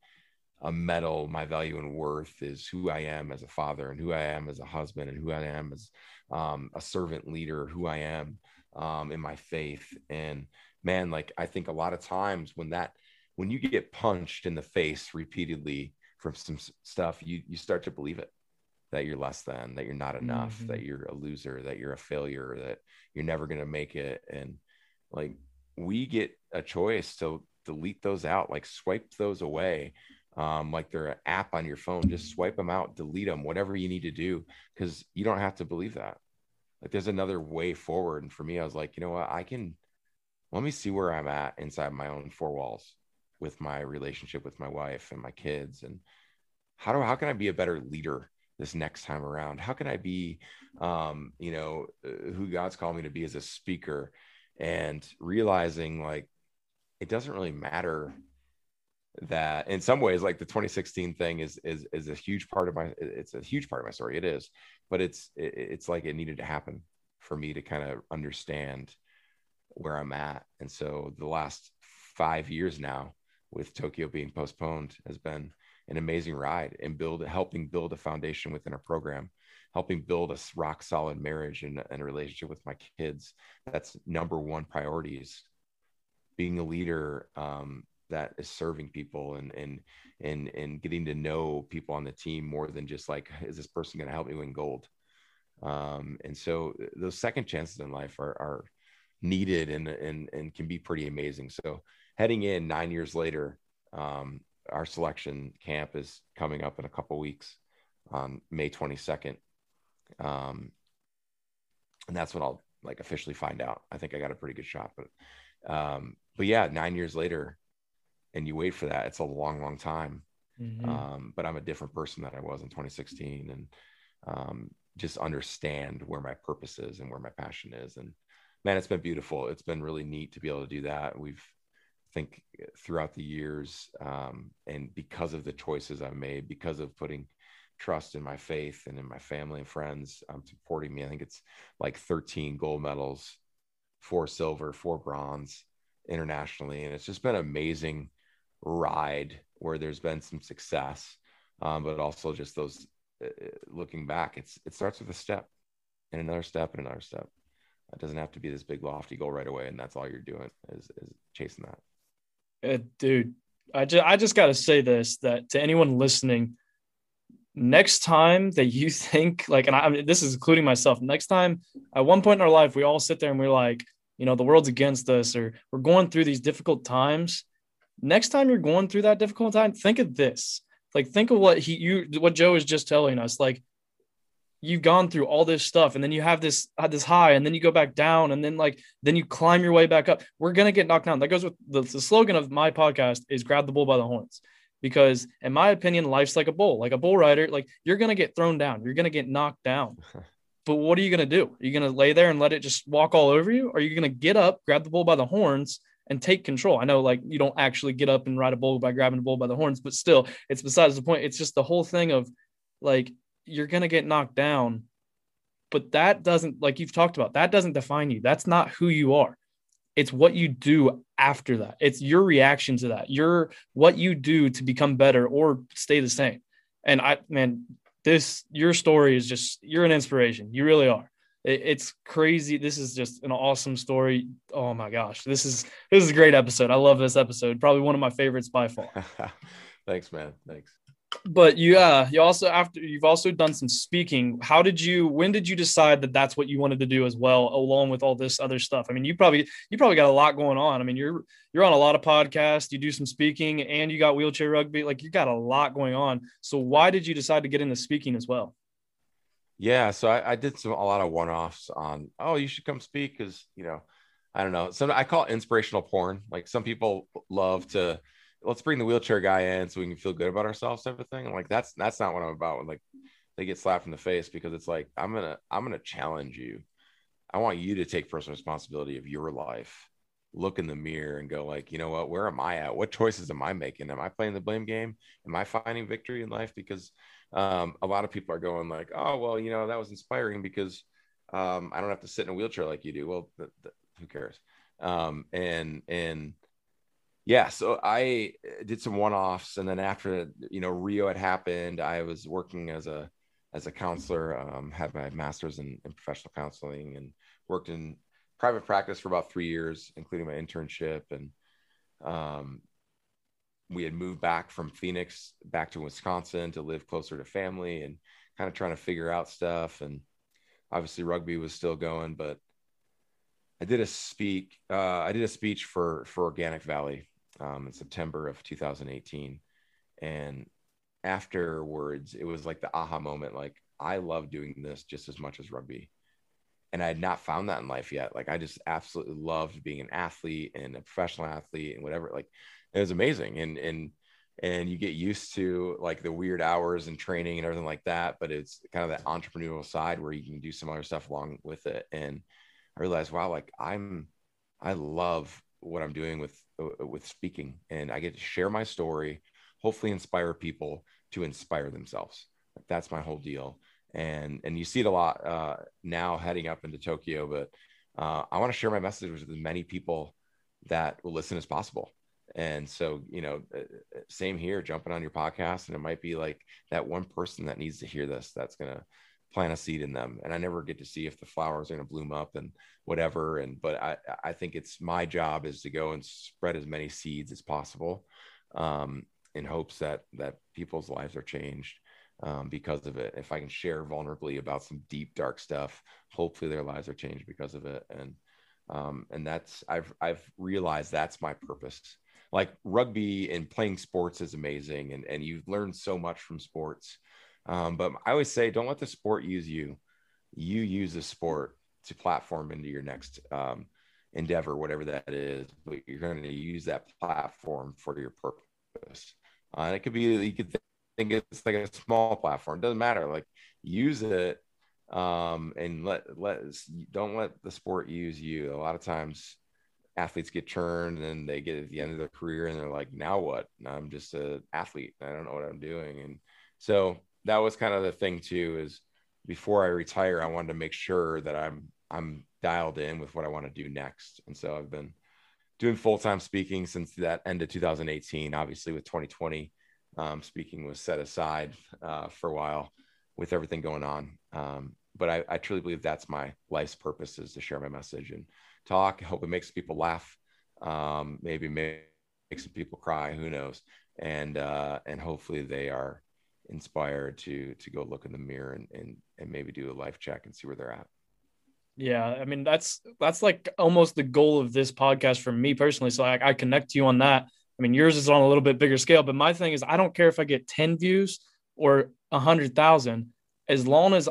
a medal my value and worth is who i am as a father and who i am as a husband and who i am as um, a servant leader who i am um, in my faith and man like i think a lot of times when that when you get punched in the face repeatedly from some stuff you you start to believe it that you're less than that you're not enough mm-hmm. that you're a loser that you're a failure that you're never going to make it and like we get a choice to delete those out like swipe those away um, like they're an app on your phone. Just swipe them out, delete them, whatever you need to do, because you don't have to believe that. Like there's another way forward. And for me, I was like, you know what? I can let me see where I'm at inside my own four walls with my relationship with my wife and my kids. And how do how can I be a better leader this next time around? How can I be um, you know, uh, who God's called me to be as a speaker and realizing like it doesn't really matter that in some ways like the 2016 thing is is is a huge part of my it's a huge part of my story. It is but it's it's like it needed to happen for me to kind of understand where i'm at. And so the last five years now with tokyo being postponed has been an amazing ride and build helping build a foundation within our program helping build a rock solid marriage and, and a relationship with my kids. That's number one priorities. Being a leader um, that is serving people and and and and getting to know people on the team more than just like is this person going to help me win gold? Um, and so uh, those second chances in life are, are needed and, and and can be pretty amazing. So heading in nine years later um, our selection camp is coming up in a couple weeks on may 22nd um, and that's when i'll like officially find out. I think i got a pretty good shot but um, but yeah nine years later and you wait for that it's a long long time. Mm-hmm. um, but i'm a different person than i was in 2016 and um, just understand where my purpose is and where my passion is. And man it's been beautiful. It's been really neat to be able to do that. We've I think throughout the years um, and because of the choices i've made because of putting trust in my faith and in my family and friends um, supporting me i think it's like 13 gold medals four silver four bronze internationally. And it's just been amazing ride where there's been some success, um, but also just those uh, looking back, it's it starts with a step and another step and another step. It doesn't have to be this big lofty goal right away, and that's all you're doing is, is chasing that. Uh, dude, I just I just got to say this that to anyone listening, next time that you think like, and I, I mean, this is including myself. Next time, at one point in our life, we all sit there and we're like, you know, the world's against us, or we're going through these difficult times next time you're going through that difficult time, think of this. Like think of what he you what Joe is just telling us. Like you've gone through all this stuff and then you have this had this high and then you go back down and then like then you climb your way back up. We're going to get knocked down. That goes with the, the slogan of my podcast is grab the bull by the horns. Because in my opinion life's like a bull like a bull rider. Like you're going to get thrown down. You're going to get knocked down. But what are you going to do? Are you going to lay there and let it just walk all over you? Or are you going to get up grab the bull by the horns and take control. I know like you don't actually get up and ride a bull by grabbing a bull by the horns but still it's besides the point. It's just the whole thing of like you're going to get knocked down but that doesn't like you've talked about that doesn't define you. That's not who you are. It's what you do after that. It's your reaction to that. Your what you do to become better or stay the same. And i man this your story is just you're an inspiration. You really are it's crazy. This is just an awesome story. Oh my gosh. This is this is a great episode. I love this episode. Probably one of my favorites by far. Thanks man. Thanks. But you uh you also after you've also done some speaking. How did you when did you decide that that's what you wanted to do as well along with all this other stuff? I mean you probably you probably got a lot going on. I mean you're you're on a lot of podcasts. You do some speaking and you got wheelchair rugby. Like you got a lot going on. So why did you decide to get into speaking as well yeah so i, I did some a lot of one-offs on oh you should come speak because you know i don't know So i call it inspirational porn like some people love to let's bring the wheelchair guy in so we can feel good about ourselves type of thing. Like, that's that's not what I'm about. When like they get slapped in the face because it's like I'm gonna I'm gonna challenge you. I want you to take personal responsibility of your life. Look in the mirror and go like, you know what? Where am I at? What choices am I making? Am I playing the blame game? Am I finding victory in life? Because um, a lot of people are going like, oh well, you know that was inspiring because um, I don't have to sit in a wheelchair like you do. Well, th- th- who cares? Um, and and yeah so i uh, did some one-offs and then after you know rio had happened i was working as a as a counselor um, had my master's in, in, professional counseling and worked in private practice for about three years including my internship and um, we had moved back from phoenix back to wisconsin to live closer to family and kind of trying to figure out stuff and obviously rugby was still going but I did a speak. Uh, I did a speech for for Organic Valley, um, in September of 2018. And afterwards, it was like the aha moment like, I love doing this just as much as rugby. And I had not found that in life yet. Like, I just absolutely loved being an athlete and a professional athlete and whatever. Like, it was amazing. And, and, and you get used to like the weird hours and training and everything like that. But it's kind of that entrepreneurial side where you can do some other stuff along with it. And I realized, wow, like I'm, I love what I'm doing with uh, with speaking, and I get to share my story, hopefully inspire people to inspire themselves. That's my whole deal, and and you see it a lot uh, now heading up into Tokyo. But uh, I want to share my message with as many people that will listen as possible. And so, you know, uh, same here, jumping on your podcast, and it might be like that one person that needs to hear this that's gonna plant a seed in them and i never get to see if the flowers are going to bloom up and whatever and but i i think it's my job is to go and spread as many seeds as possible um, in hopes that that people's lives are changed um, because of it if i can share vulnerably about some deep dark stuff hopefully their lives are changed because of it and um, and that's i've i've realized that's my purpose like rugby and playing sports is amazing and and you learn so much from sports um, but I always say, don't let the sport use you. You use the sport to platform into your next um, endeavor, whatever that is. But you're going to use that platform for your purpose. Uh, and it could be you could think it's like a small platform. Doesn't matter. Like use it um, and let let don't let the sport use you. A lot of times athletes get turned and they get at the end of their career and they're like, now what? I'm just an athlete. I don't know what I'm doing. And so that was kind of the thing too is before I retire, I wanted to make sure that I'm I'm dialed in with what I want to do next. And so I've been doing full time speaking since that end of 2018. Obviously, with 2020, um, speaking was set aside uh, for a while with everything going on. Um, but I, I, truly believe that's my life's purpose is to share my message and talk. I hope it makes people laugh. Um, maybe make, some people cry. Who knows? And uh, and hopefully they are inspired to to go look in the mirror and and, and maybe do a life check and see where they're at yeah i mean that's that's like almost the goal of this podcast for me personally so I, I connect to you on that i mean yours is on a little bit bigger scale but my thing is i don't care if i get 10 views or a hundred thousand as long as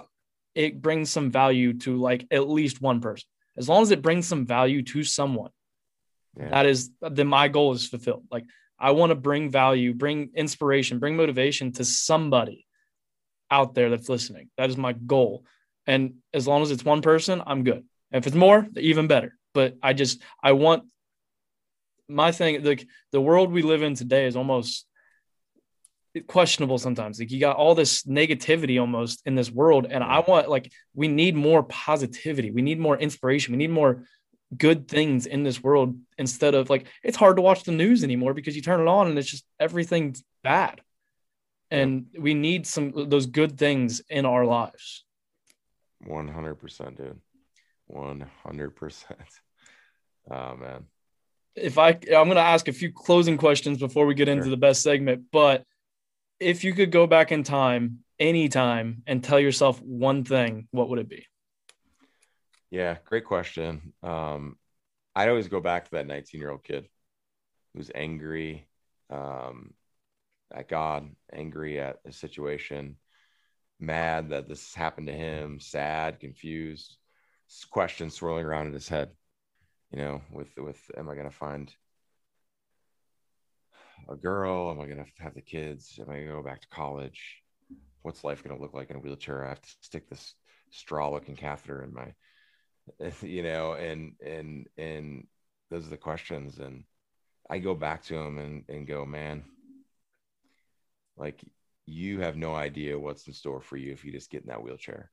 it brings some value to like at least one person. As long as it brings some value to someone, yeah. that is then my goal is fulfilled. Like I want to bring value, bring inspiration, bring motivation to somebody out there that's listening. That is my goal. And as long as it's one person, I'm good. If it's more, even better. But I just I want my thing like the world we live in today is almost questionable sometimes. Like you got all this negativity almost in this world. And I want like we need more positivity. We need more inspiration. We need more good things in this world instead of like it's hard to watch the news anymore because you turn it on and it's just everything's bad. And we need some those good things in our lives. 100%, dude. 100%. Oh man. If I I'm going to ask a few closing questions before we get into sure. the best segment, but if you could go back in time anytime and tell yourself one thing, what would it be? Yeah, great question. Um, I'd always go back to that 19 year old kid who's angry um, at God, angry at the situation, mad that this happened to him, sad, confused, questions swirling around in his head. You know, with with am I gonna find a girl? Am I to have the kids? Am I to go back to college? What's life to look like in a wheelchair? I have to stick this straw looking catheter in my, you know, and, and, and those are the questions. And I go back to them and, and go, man, like you have no idea what's in store for you if you just get in that wheelchair.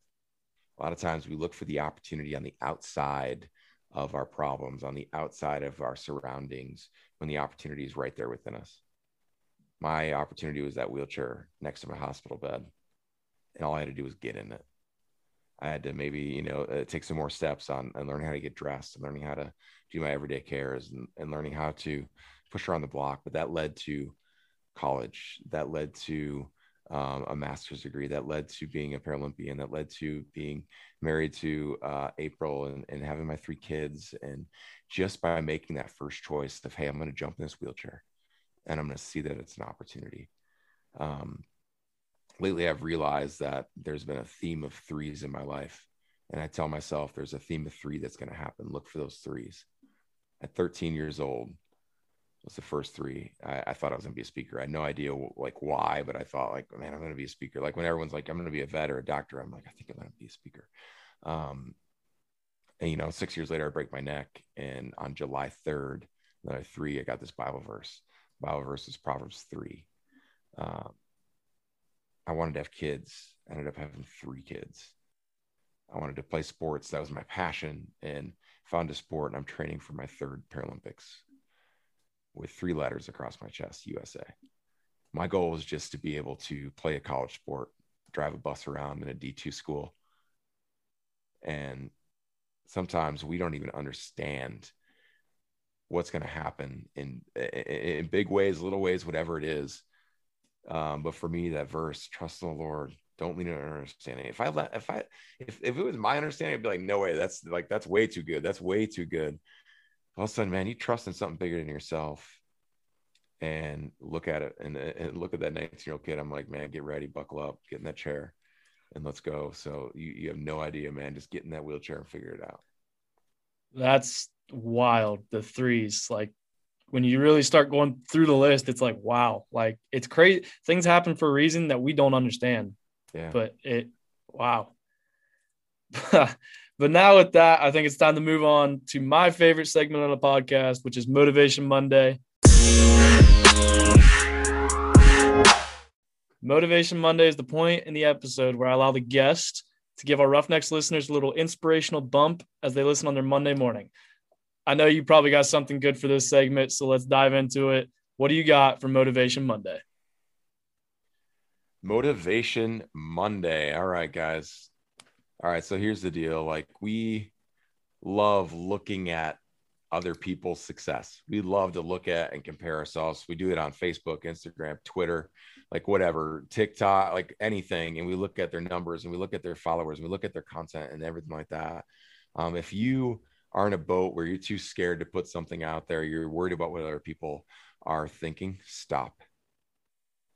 A lot of times we look for the opportunity on the outside of our problems, on the outside of our surroundings, when the opportunity is right there within us. My opportunity was that wheelchair next to my hospital bed, and all I had to do was get in it. I had to maybe, you know, uh, take some more steps on and learning how to get dressed and learning how to do my everyday cares and, and learning how to push around the block. But that led to college. That led to um, a master's degree that led to being a Paralympian, that led to being married to uh, April and, and having my three kids. And just by making that first choice of, hey, I'm going to jump in this wheelchair and I'm going to see that it's an opportunity. Um, lately, I've realized that there's been a theme of threes in my life. And I tell myself there's a theme of three that's going to happen. Look for those threes. At 13 years old, was the first three. I, I, thought I was gonna be a speaker. I had no idea like why, but I thought like, man, I'm gonna be a speaker. Like when everyone's like, I'm gonna be a vet or a doctor, I'm like, I think I'm gonna be a speaker. Um, and you know, six years later, I break my neck, and on July 3rd, another three, I got this Bible verse. Bible verse is Proverbs three. Um, I wanted to have kids. I ended up having three kids. I wanted to play sports. That was my passion, and found a sport. And I'm training for my third Paralympics with three letters across my chest USA. My goal was just to be able to play a college sport, drive a bus around in a D2 school. And sometimes we don't even understand what's going to happen in, in big ways, little ways, whatever it is. Um, but for me, that verse, trust in the Lord, don't lean on understanding. If I let, if I, if, if it was my understanding, I'd be like, no way, that's like, that's way too good. That's way too good all of a sudden, man, you trust in something bigger than yourself and look at it and, and look at that 19 year old kid. I'm like, man, get ready, buckle up, get in that chair and let's go. So you, you have no idea, man. Just get in that wheelchair and figure it out. That's wild. The threes, like when you really start going through the list, it's like, wow, like it's crazy. Things happen for a reason that we don't understand. Yeah. But it, wow. But now with that, I think it's time to move on to my favorite segment on the podcast, which is Motivation Monday. Motivation Monday is the point in the episode where I allow the guest to give our Roughnecks listeners a little inspirational bump as they listen on their Monday morning. I know you probably got something good for this segment, so let's dive into it. What do you got for Motivation Monday? Motivation Monday. All right, guys. All right, so here's the deal. Like we love looking at other people's success. We love to look at and compare ourselves. We do it on Facebook, Instagram, Twitter, like whatever, TikTok, like anything. And we look at their numbers and we look at their followers, and we look at their content and everything like that. Um, if you are in a boat where you're too scared to put something out there, you're worried about what other people are thinking, stop.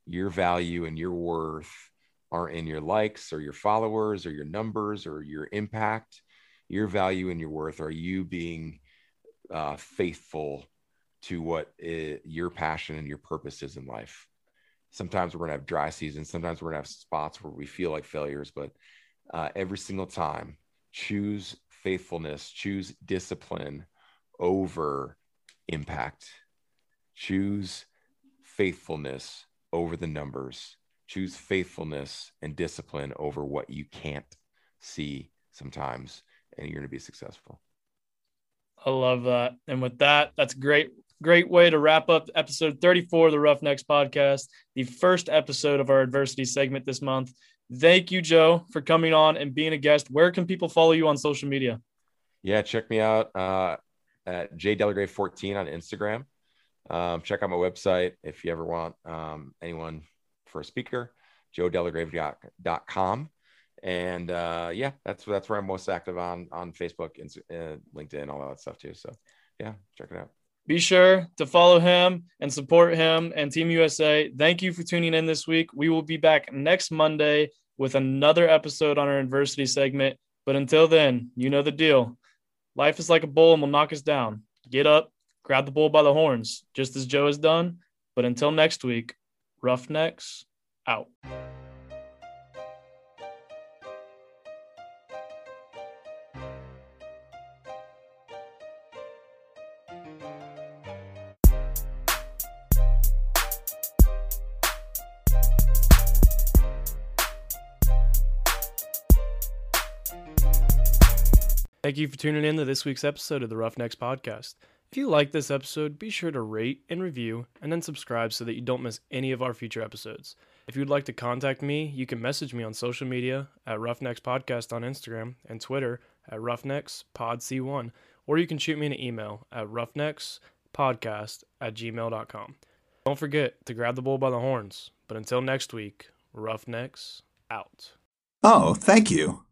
Your value and your worth aren't in your likes or your followers or your numbers or your impact. Your value and your worth are you being uh, faithful to what your passion and your purpose is in life. Sometimes we're to have dry seasons. Sometimes we're to have spots where we feel like failures, but uh, every single time, choose faithfulness, choose discipline over impact, choose faithfulness over the numbers, choose faithfulness and discipline over what you can't see sometimes, and you're going to be successful. I love that. And with that, that's great. Great way to wrap up episode 34 of the Roughnecks podcast, the first episode of our adversity segment this month. Thank you, Joe, for coming on and being a guest. Where can people follow you on social media? Yeah, check me out uh, at jdelgrave14 on Instagram. Um, check out my website if you ever want um, anyone for a speaker, joedelgrave.com and uh, yeah, that's that's where I'm most active on on Facebook, and uh, LinkedIn, all that stuff too. So yeah, check it out. Be sure to follow him and support him and Team USA. Thank you for tuning in this week. We will be back next Monday with another episode on our adversity segment. But until then, you know the deal. Life is like a bull and will knock us down. Get up, grab the bull by the horns, just as Joe has done. But until next week, Roughnecks out. Thank you for tuning in to this week's episode of the Roughnecks Podcast. If you like this episode, be sure to rate and review and then subscribe so that you don't miss any of our future episodes. If you'd like to contact me, you can message me on social media at Roughnecks Podcast on Instagram and Twitter at roughneckspodc1, or you can shoot me an email at roughneckspodcast at gmail.com. Don't forget to grab the bull by the horns. But until next week, Roughnecks out. Oh, thank you.